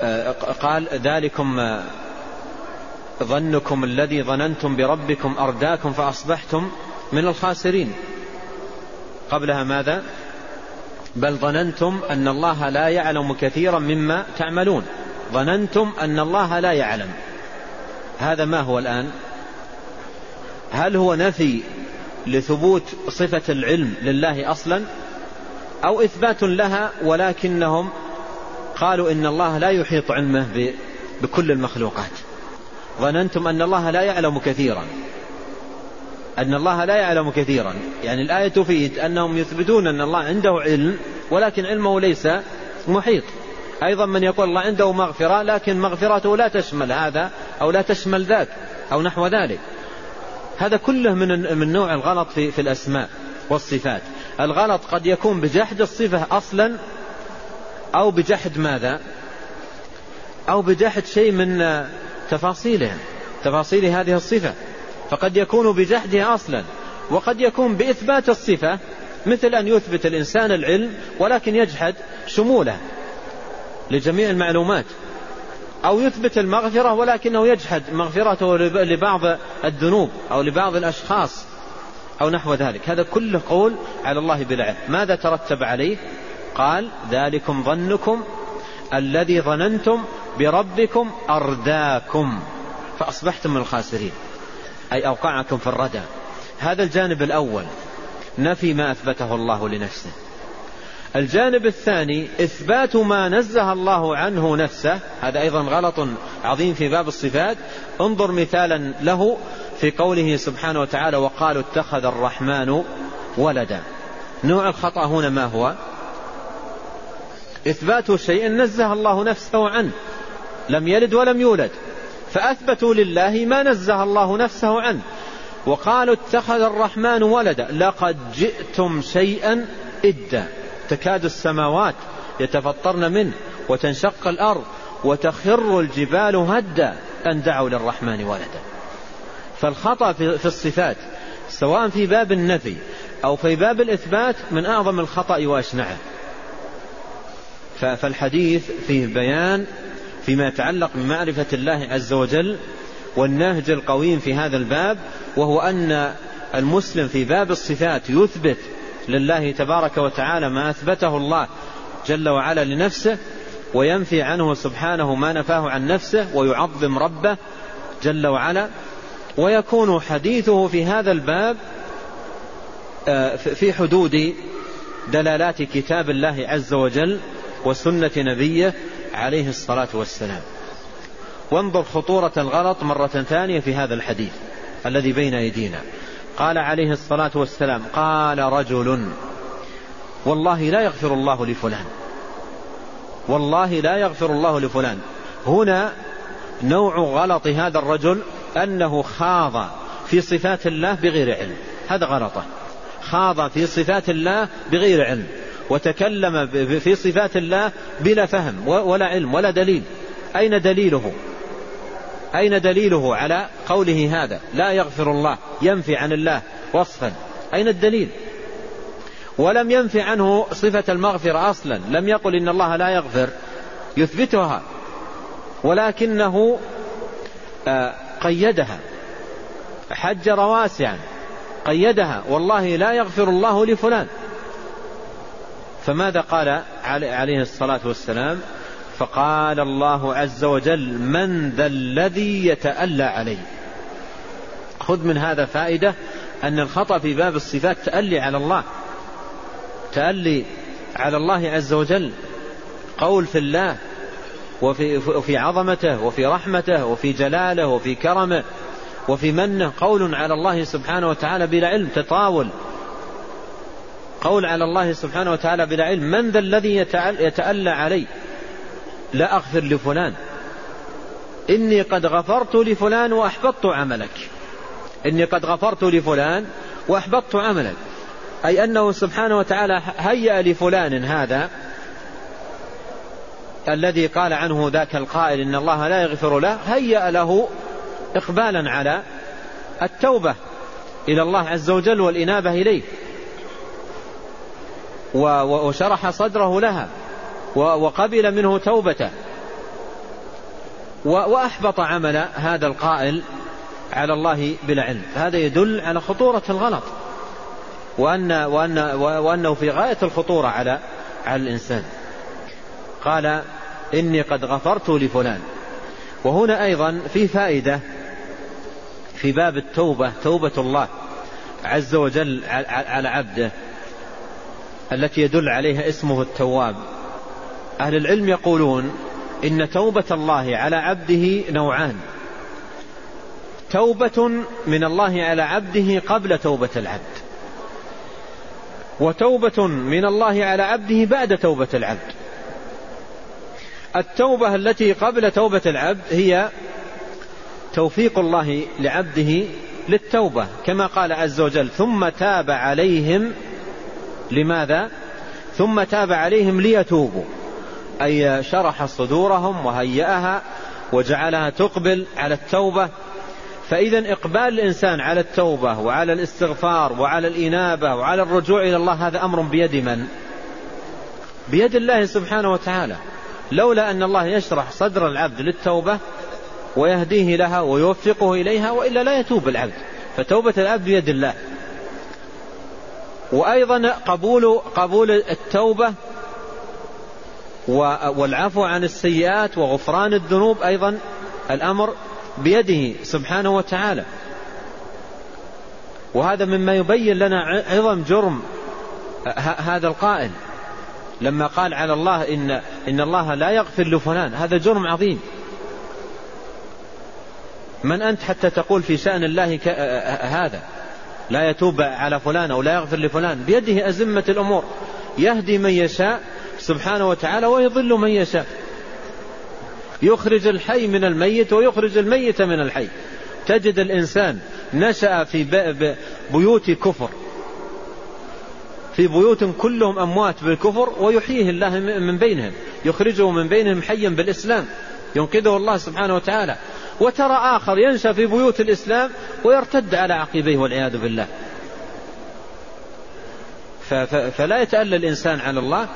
آه، قال ذلكم ظنكم الذي ظننتم بربكم أرداكم فأصبحتم من الخاسرين. قبلها ماذا؟ بل ظننتم أن الله لا يعلم كثيرا مما تعملون. ظننتم أن الله لا يعلم. هذا ما هو الآن؟ هل هو نفي لثبوت صفة العلم لله أصلا؟ أو إثبات لها ولكنهم قالوا إن الله لا يحيط علمه بكل المخلوقات. ظننتم أن الله لا يعلم كثيرا. أن الله لا يعلم كثيرا. يعني الآية تفيد أنهم يثبتون أن الله عنده علم ولكن علمه ليس محيط. أيضا من يقول الله عنده مغفرة لكن مغفرته لا تشمل هذا أو لا تشمل ذاك أو نحو ذلك. هذا كله من من نوع الغلط في في الأسماء والصفات. الغلط قد يكون بجحد الصفة أصلا أو بجحد ماذا؟ أو بجحد شيء من تفاصيلها تفاصيل هذه الصفة. فقد يكون بجحدها أصلا. وقد يكون بإثبات الصفة مثل أن يثبت الإنسان العلم ولكن يجحد شموله. لجميع المعلومات. أو يثبت المغفرة ولكنه يجحد مغفرته لبعض الذنوب أو لبعض الأشخاص أو نحو ذلك. هذا كله قول على الله بلا ماذا ترتب عليه؟ قال ذلكم ظنكم الذي ظننتم بربكم أرداكم. فأصبحتم من الخاسرين. أي أوقعكم في الردى. هذا الجانب الأول. نفي ما أثبته الله لنفسه. الجانب الثاني إثبات ما نزه الله عنه نفسه. هذا أيضا غلط عظيم في باب الصفات. انظر مثالا له في قوله سبحانه وتعالى وقالوا اتخذ الرحمن ولدا. نوع الخطأ هنا ما هو؟ إثبات شيء نزه الله نفسه عنه. لم يلد ولم يولد. فأثبتوا لله ما نزه الله نفسه عنه. وقالوا اتخذ الرحمن ولدا. لقد جئتم شيئا إدا. تكاد السماوات يتفطرن منه وتنشق الأرض وتخر الجبال هدا أن دعوا للرحمن ولدا. فالخطأ في الصفات سواء في باب النفي أو في باب الإثبات من أعظم الخطأ وأشنعه. فالحديث فيه بيان فيما يتعلق بمعرفة الله عز وجل والنهج القويم في هذا الباب وهو أن المسلم في باب الصفات يثبت لله تبارك وتعالى ما أثبته الله جل وعلا لنفسه وينفي عنه سبحانه ما نفاه عن نفسه ويعظم ربه جل وعلا. ويكون حديثه في هذا الباب آه، في حدود دلالات كتاب الله عز وجل وسنة نبيه عليه الصلاة والسلام. وانظر خطورة الغلط مرة ثانية في هذا الحديث الذي بين أيدينا. قال عليه الصلاة والسلام قال رجل والله لا يغفر الله لفلان. والله لا يغفر الله لفلان. هنا نوع غلط هذا الرجل أنه خاض في صفات الله بغير علم. هذا غلطة. خاض في صفات الله بغير علم. وتكلم في صفات الله بلا فهم ولا علم ولا دليل. أين دليله؟ أين دليله على قوله هذا؟ لا يغفر الله ينفي عن الله وصفا. أين الدليل؟ ولم ينفي عنه صفة المغفرة أصلا. لم يقل إن الله لا يغفر يثبتها. ولكنه آه، قيدها. حجر واسعا قيدها. والله لا يغفر الله لفلان. فماذا قال عليه الصلاة والسلام؟ فقال الله عز وجل من ذا الذي يتألى عليه خذ من هذا فائدة أن الخطأ في باب الصفات تألي على الله. تألي على الله عز وجل. قول في الله وفي وفي عظمته وفي رحمته وفي جلاله وفي كرمه وفي منه قول على الله سبحانه وتعالى بلا علم تطاول. قول على الله سبحانه وتعالى بلا علم من ذا الذي يتألى علي? لا أغفر لفلان. إني قد غفرت لفلان وأحبطت عملك. إني قد غفرت لفلان وأحبطت عملك. أي أنه سبحانه وتعالى هيأ لفلان هذا الذي قال عنه ذاك القائل إن الله لا يغفر له هيأ له إقبالا على التوبة إلى الله عز وجل والإنابة إليه. وشرح صدره لها. وقبل منه توبته وأحبط عمل هذا القائل على الله بلا علم. هذا يدل على خطورة الغلط. وأن وأن وأنه في غاية الخطورة على على الإنسان. قال إني قد غفرت لفلان. وهنا أيضا في فائدة في باب التوبة توبة الله عز وجل على عبده التي يدل عليها اسمه التواب. أهل العلم يقولون إن توبة الله على عبده نوعان. توبة من الله على عبده قبل توبة العبد. وتوبة من الله على عبده بعد توبة العبد. التوبة التي قبل توبة العبد هي توفيق الله لعبده للتوبة كما قال عز وجل ثم تاب عليهم لماذا؟ ثم تاب عليهم ليتوبوا أي شرح صدورهم وهيأها وجعلها تقبل على التوبة. فإذا إقبال الإنسان على التوبة وعلى الاستغفار وعلى الإنابة وعلى الرجوع إلى الله هذا أمر بيد من؟ بيد الله سبحانه وتعالى. لولا أن الله يشرح صدر العبد للتوبة ويهديه لها ويوفقه إليها وإلا لا يتوب العبد. فتوبة العبد بيد الله. وأيضا قبول قبول التوبة والعفو عن السيئات وغفران الذنوب أيضا الأمر بيده سبحانه وتعالى. وهذا مما يبين لنا عظم جرم هذا القائل لما قال على الله إن, إن الله لا يغفر لفلان. هذا جرم عظيم. من أنت حتى تقول في شأن الله هذا؟ لا يتوب على فلان أو لا يغفر لفلان. بيده أزمة الأمور. يهدي من يشاء سبحانه وتعالى ويضل من يشاء. يخرج الحي من الميت ويخرج الميت من الحي. تجد الإنسان نشأ في بيوت كفر. في بيوت كلهم أموات بالكفر ويحييه الله من بينهم. يخرجه من بينهم حيا بالإسلام. ينقذه الله سبحانه وتعالى. وترى آخر ينشأ في بيوت الإسلام ويرتد على عقبيه والعياذ بالله. فلا يتألى الإنسان على الله.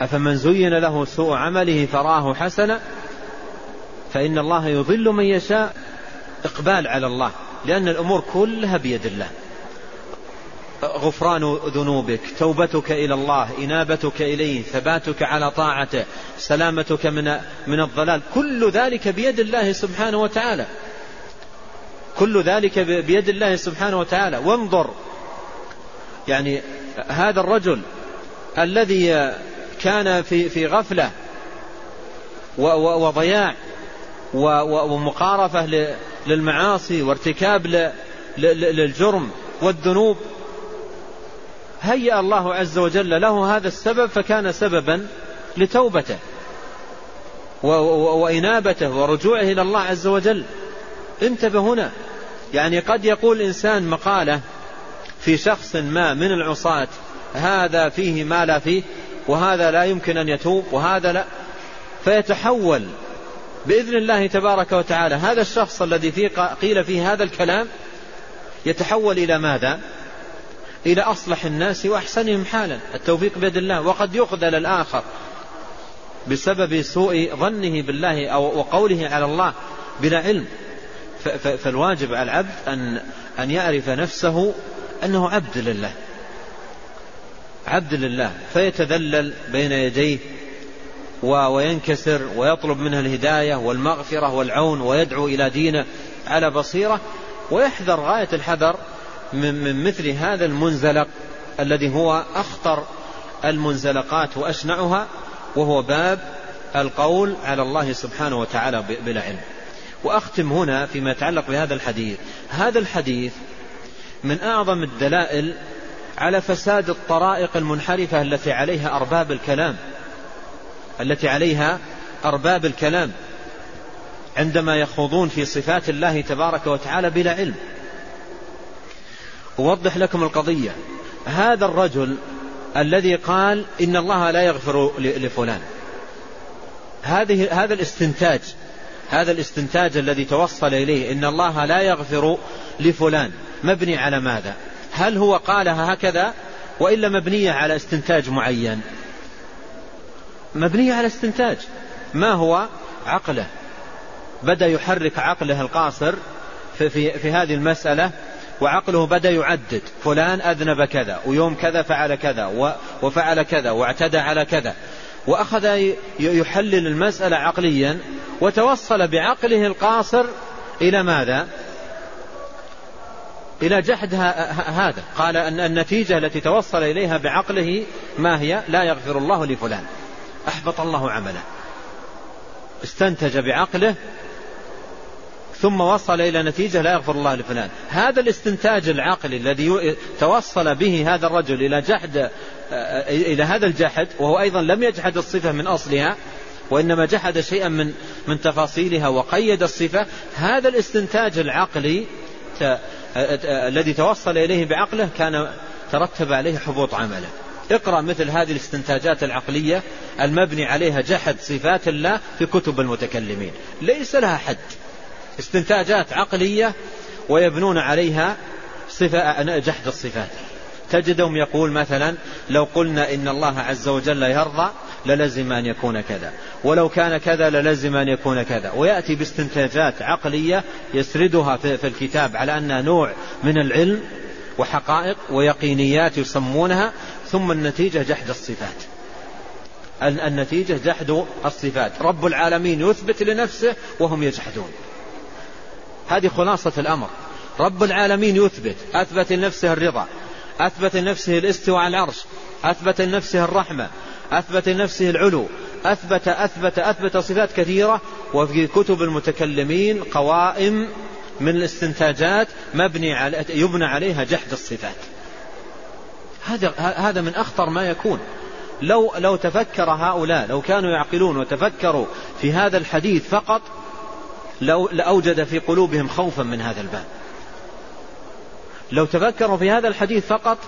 أفمن زين له سوء عمله فراه حسنا فإن الله يضل من يشاء إقبال على الله لأن الأمور كلها بيد الله. غفران ذنوبك توبتك إلى الله إنابتك إليه ثباتك على طاعته سلامتك من, من الضلال كل ذلك بيد الله سبحانه وتعالى. كل ذلك بيد الله سبحانه وتعالى. وانظر يعني هذا الرجل الذي كان في في غفلة وضياع ومقارفة للمعاصي وارتكاب للجرم والذنوب. هيأ الله عز وجل له هذا السبب فكان سببا لتوبته وإنابته ورجوعه إلى الله عز وجل. انتبه هنا. يعني قد يقول إنسان مقالة في شخص ما من العصاة هذا فيه ما لا فيه وهذا لا يمكن أن يتوب وهذا لا. فيتحول بإذن الله تبارك وتعالى. هذا الشخص الذي فيه قيل فيه هذا الكلام يتحول إلى ماذا؟ إلى أصلح الناس وأحسنهم حالا. التوفيق بيد الله. وقد يخذل الآخر بسبب سوء ظنه بالله أو وقوله على الله بلا علم. فالواجب على العبد أن أن يعرف نفسه أنه عبد لله. عبد لله فيتذلل بين يديه وينكسر ويطلب منه الهداية والمغفرة والعون ويدعو إلى دينه على بصيرة ويحذر غاية الحذر من مثل هذا المنزلق الذي هو أخطر المنزلقات وأشنعها وهو باب القول على الله سبحانه وتعالى بلا علم. وأختم هنا فيما يتعلق بهذا الحديث. هذا الحديث من أعظم الدلائل على فساد الطرائق المنحرفة التي عليها أرباب الكلام. التي عليها أرباب الكلام. عندما يخوضون في صفات الله تبارك وتعالى بلا علم. أوضح لكم القضية. هذا الرجل الذي قال إن الله لا يغفر لفلان. هذه هذا الاستنتاج. هذا الاستنتاج الذي توصل إليه إن الله لا يغفر لفلان. مبني على ماذا؟ هل هو قالها هكذا وإلا مبنية على استنتاج معين؟ مبنية على استنتاج. ما هو عقله؟ بدأ يحرك عقله القاصر في, في, في هذه المسألة وعقله بدأ يعدد. فلان أذنب كذا ويوم كذا فعل كذا وفعل كذا واعتدى على كذا. وأخذ يحلل المسألة عقليا وتوصل بعقله القاصر إلى ماذا؟ إلى جحد هذا. قال أن النتيجة التي توصل إليها بعقله ما هي؟ لا يغفر الله لفلان. أحبط الله عمله. استنتج بعقله ثم وصل إلى نتيجة لا يغفر الله لفلان. هذا الاستنتاج العقلي الذي توصل به هذا الرجل إلى جحد إلى هذا الجحد وهو أيضا لم يجحد الصفة من أصلها وإنما جحد شيئا من من تفاصيلها وقيد الصفة هذا الاستنتاج العقلي الذي توصل إليه بعقله كان ترتب عليه حبوط عمله. اقرأ مثل هذه الاستنتاجات العقلية المبني عليها جحد صفات الله في كتب المتكلمين. ليس لها حد. استنتاجات عقلية ويبنون عليها صفة جحد الصفات. تجدهم يقول مثلا لو قلنا إن الله عز وجل يرضى للزم أن يكون كذا ولو كان كذا للزم أن يكون كذا ويأتي باستنتاجات عقلية يسردها في الكتاب على أنها نوع من العلم وحقائق ويقينيات يسمونها ثم النتيجة جحد الصفات. النتيجة جحد الصفات. رب العالمين يثبت لنفسه وهم يجحدون. هذه خلاصة الأمر. رب العالمين يثبت أثبت لنفسه الرضا. أثبت لنفسه الاستواء على العرش أثبت لنفسه الرحمة أثبت لنفسه العلو أثبت أثبت أثبت صفات كثيرة. وفي كتب المتكلمين قوائم من الاستنتاجات مبني على يبنى عليها جحد الصفات. هذا هذا من أخطر ما يكون. لو لو تفكر هؤلاء لو كانوا يعقلون وتفكروا في هذا الحديث فقط لو لأوجد في قلوبهم خوفا من هذا الباب. لو تفكروا في هذا الحديث فقط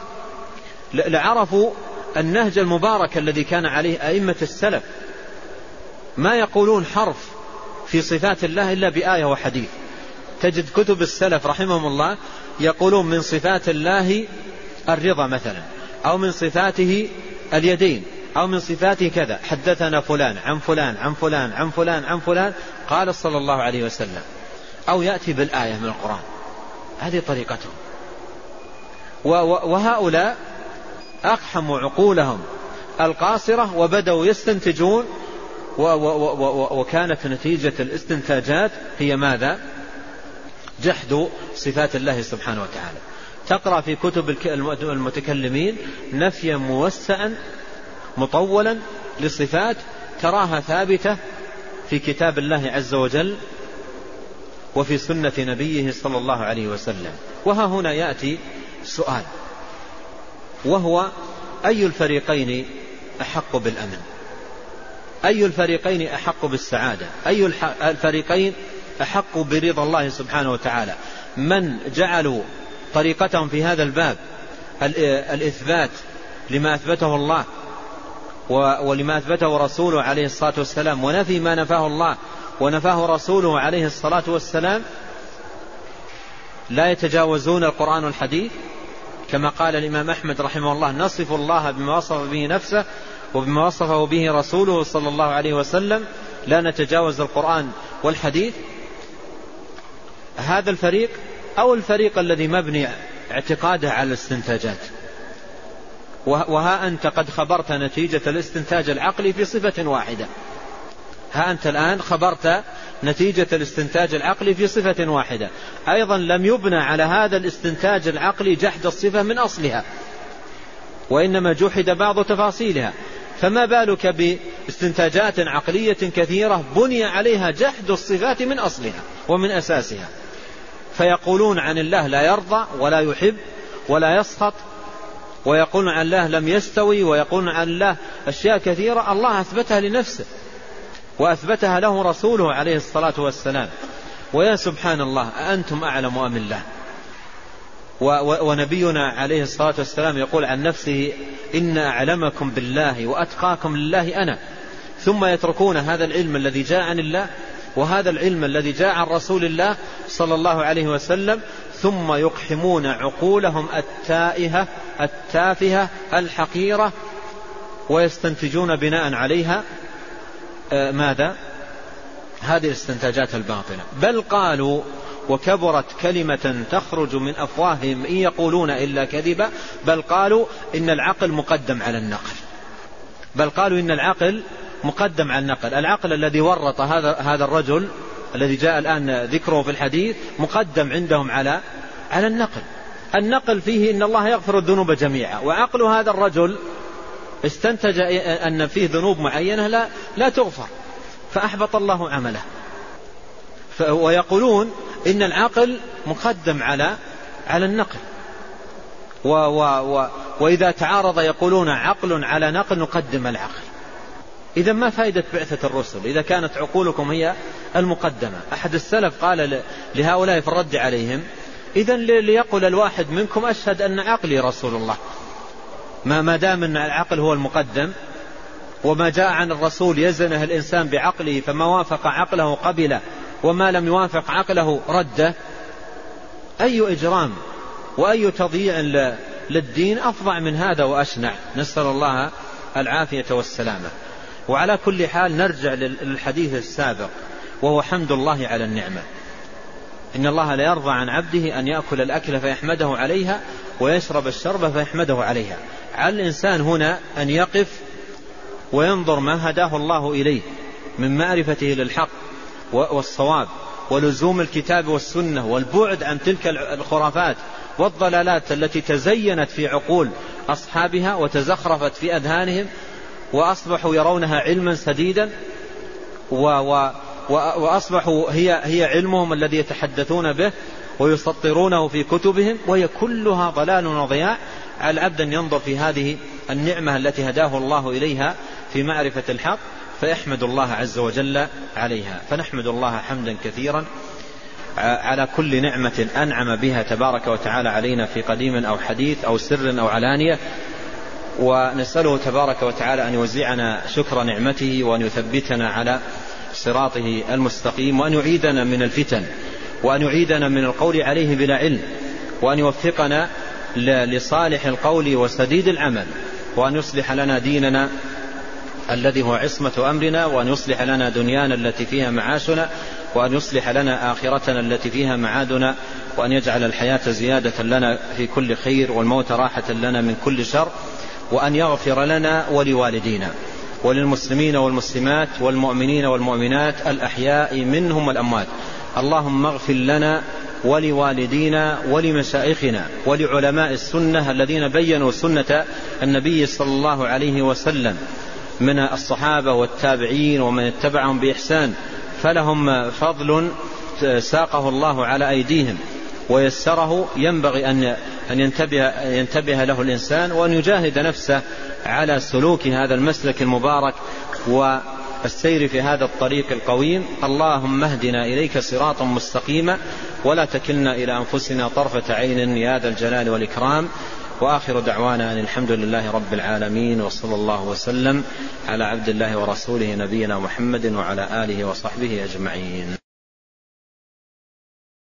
لعرفوا النهج المبارك الذي كان عليه أئمة السلف. ما يقولون حرف في صفات الله إلا بآية وحديث. تجد كتب السلف رحمهم الله يقولون من صفات الله الرضا مثلا أو من صفاته اليدين أو من صفاته كذا حدثنا فلان عن فلان عن فلان عن فلان عن فلان قال صلى الله عليه وسلم أو يأتي بالآية من القرآن. هذه طريقتهم. وهؤلاء أقحموا عقولهم. القاصرة وبدأوا يستنتجون وكانت نتيجة الاستنتاجات هي ماذا؟ جحد صفات الله سبحانه وتعالى. تقرأ في كتب المتكلمين نفيا موسعا مطولا لصفات تراها ثابتة في كتاب الله عز وجل وفي سنة نبيه صلى الله عليه وسلم. وها هنا يأتي سؤال. وهو أي الفريقين أحق بالأمن؟ أي الفريقين أحق بالسعادة؟ أي الفريقين أحق برضا الله سبحانه وتعالى؟ من جعلوا طريقتهم في هذا الباب؟ الإثبات لما أثبته الله ولما أثبته رسوله عليه الصلاة والسلام ونفي ما نفاه الله ونفاه رسوله عليه الصلاة والسلام؟ لا يتجاوزون القرآن والحديث؟ كما قال الإمام أحمد رحمه الله نصف الله بما وصف به نفسه وبما وصفه به رسوله صلى الله عليه وسلم لا نتجاوز القرآن والحديث. هذا الفريق أو الفريق الذي مبني اعتقاده على الاستنتاجات. وها أنت قد خبرت نتيجة الاستنتاج العقلي في صفة واحدة. ها أنت الآن خبرت نتيجة الاستنتاج العقلي في صفة واحدة. أيضا لم يبنى على هذا الاستنتاج العقلي جحد الصفة من أصلها وإنما جحد بعض تفاصيلها. فما بالك باستنتاجات عقلية كثيرة بني عليها جحد الصفات من أصلها ومن أساسها؟ فيقولون عن الله لا يرضى ولا يحب ولا يسخط ويقولون عن الله لم يستوي ويقولون عن الله أشياء كثيرة الله أثبتها لنفسه. وأثبتها له رسوله عليه الصلاة والسلام. ويا سبحان الله أأنتم أعلم أم الله؟ ونبينا عليه الصلاة والسلام يقول عن نفسه إن أعلمكم بالله وأتقاكم لله أنا. ثم يتركون هذا العلم الذي جاء عن الله وهذا العلم الذي جاء عن رسول الله صلى الله عليه وسلم ثم يقحمون عقولهم التائهة التافهة الحقيرة ويستنتجون بناء عليها. ماذا؟ هذه الاستنتاجات الباطلة. بل قالوا وكبرت كلمة تخرج من أفواههم إن يقولون إلا كذبا بل قالوا إن العقل مقدم على النقل. بل قالوا إن العقل مقدم على النقل. العقل الذي ورط هذا هذا الرجل الذي جاء الآن ذكره في الحديث مقدم عندهم على على النقل. النقل فيه إن الله يغفر الذنوب جميعا وعقل هذا الرجل استنتج أن فيه ذنوب معينة لا, لا تغفر. فأحبط الله عمله. ويقولون إن العقل مقدم على على النقل. و و و وإذا تعارض يقولون عقل على نقل نقدم العقل. إذا ما فائدة بعثة الرسل؟ إذا كانت عقولكم هي المقدمة. أحد السلف قال لهؤلاء في الرد عليهم إذا ليقل الواحد منكم أشهد أن عقلي رسول الله. ما دام أن العقل هو المقدم وما جاء عن الرسول يزنه الإنسان بعقله فما وافق عقله قبله وما لم يوافق عقله رده أي إجرام وأي تضييع للدين أفظع من هذا وأشنع. نسأل الله العافية والسلامة. وعلى كل حال نرجع للحديث السابق وهو حمد الله على النعمة. إن الله لا يرضى عن عبده أن يأكل الأكل فيحمده عليها ويشرب الشرب فيحمده عليها. على الإنسان هنا أن يقف وينظر ما هداه الله إليه من معرفته للحق والصواب ولزوم الكتاب والسنة والبعد عن تلك الخرافات والضلالات التي تزينت في عقول أصحابها وتزخرفت في أذهانهم وأصبحوا يرونها علما سديدا و و وأصبحوا هي, هي علمهم الذي يتحدثون به ويسطرونه في كتبهم وهي كلها ضلال وضياع على العبد أن ينظر في هذه النعمة التي هداه الله إليها في معرفة الحق فيحمد الله عز وجل عليها. فنحمد الله حمدا كثيرا على كل نعمة أنعم بها تبارك وتعالى علينا في قديم أو حديث أو سر أو علانية. ونسأله تبارك وتعالى أن يوزعنا شكر نعمته وأن يثبتنا على صراطه المستقيم وأن يعيدنا من الفتن وأن يعيدنا من القول عليه بلا علم وأن يوفقنا لصالح القول وسديد العمل وأن يصلح لنا ديننا الذي هو عصمة أمرنا وأن يصلح لنا دنيانا التي فيها معاشنا وأن يصلح لنا آخرتنا التي فيها معادنا وأن يجعل الحياة زيادة لنا في كل خير والموت راحة لنا من كل شر وأن يغفر لنا ولوالدينا. وللمسلمين والمسلمات والمؤمنين والمؤمنات الأحياء منهم والأموات اللهم اغفر لنا ولوالدينا ولمشائخنا ولعلماء السنة الذين بينوا سنة النبي صلى الله عليه وسلم. من الصحابة والتابعين ومن اتبعهم بإحسان فلهم فضل ساقه الله على أيديهم ويسره ينبغي أن أن ينتبه, ينتبه له الإنسان وأن يجاهد نفسه على سلوك هذا المسلك المبارك والسير في هذا الطريق القويم اللهم اهدنا إليك صراطا مستقيما ولا تكلنا إلى أنفسنا طرفة عين يا ذا الجلال والإكرام. وآخر دعوانا أن الحمد لله رب العالمين وصلى الله وسلم على عبد الله ورسوله نبينا محمد وعلى آله وصحبه أجمعين.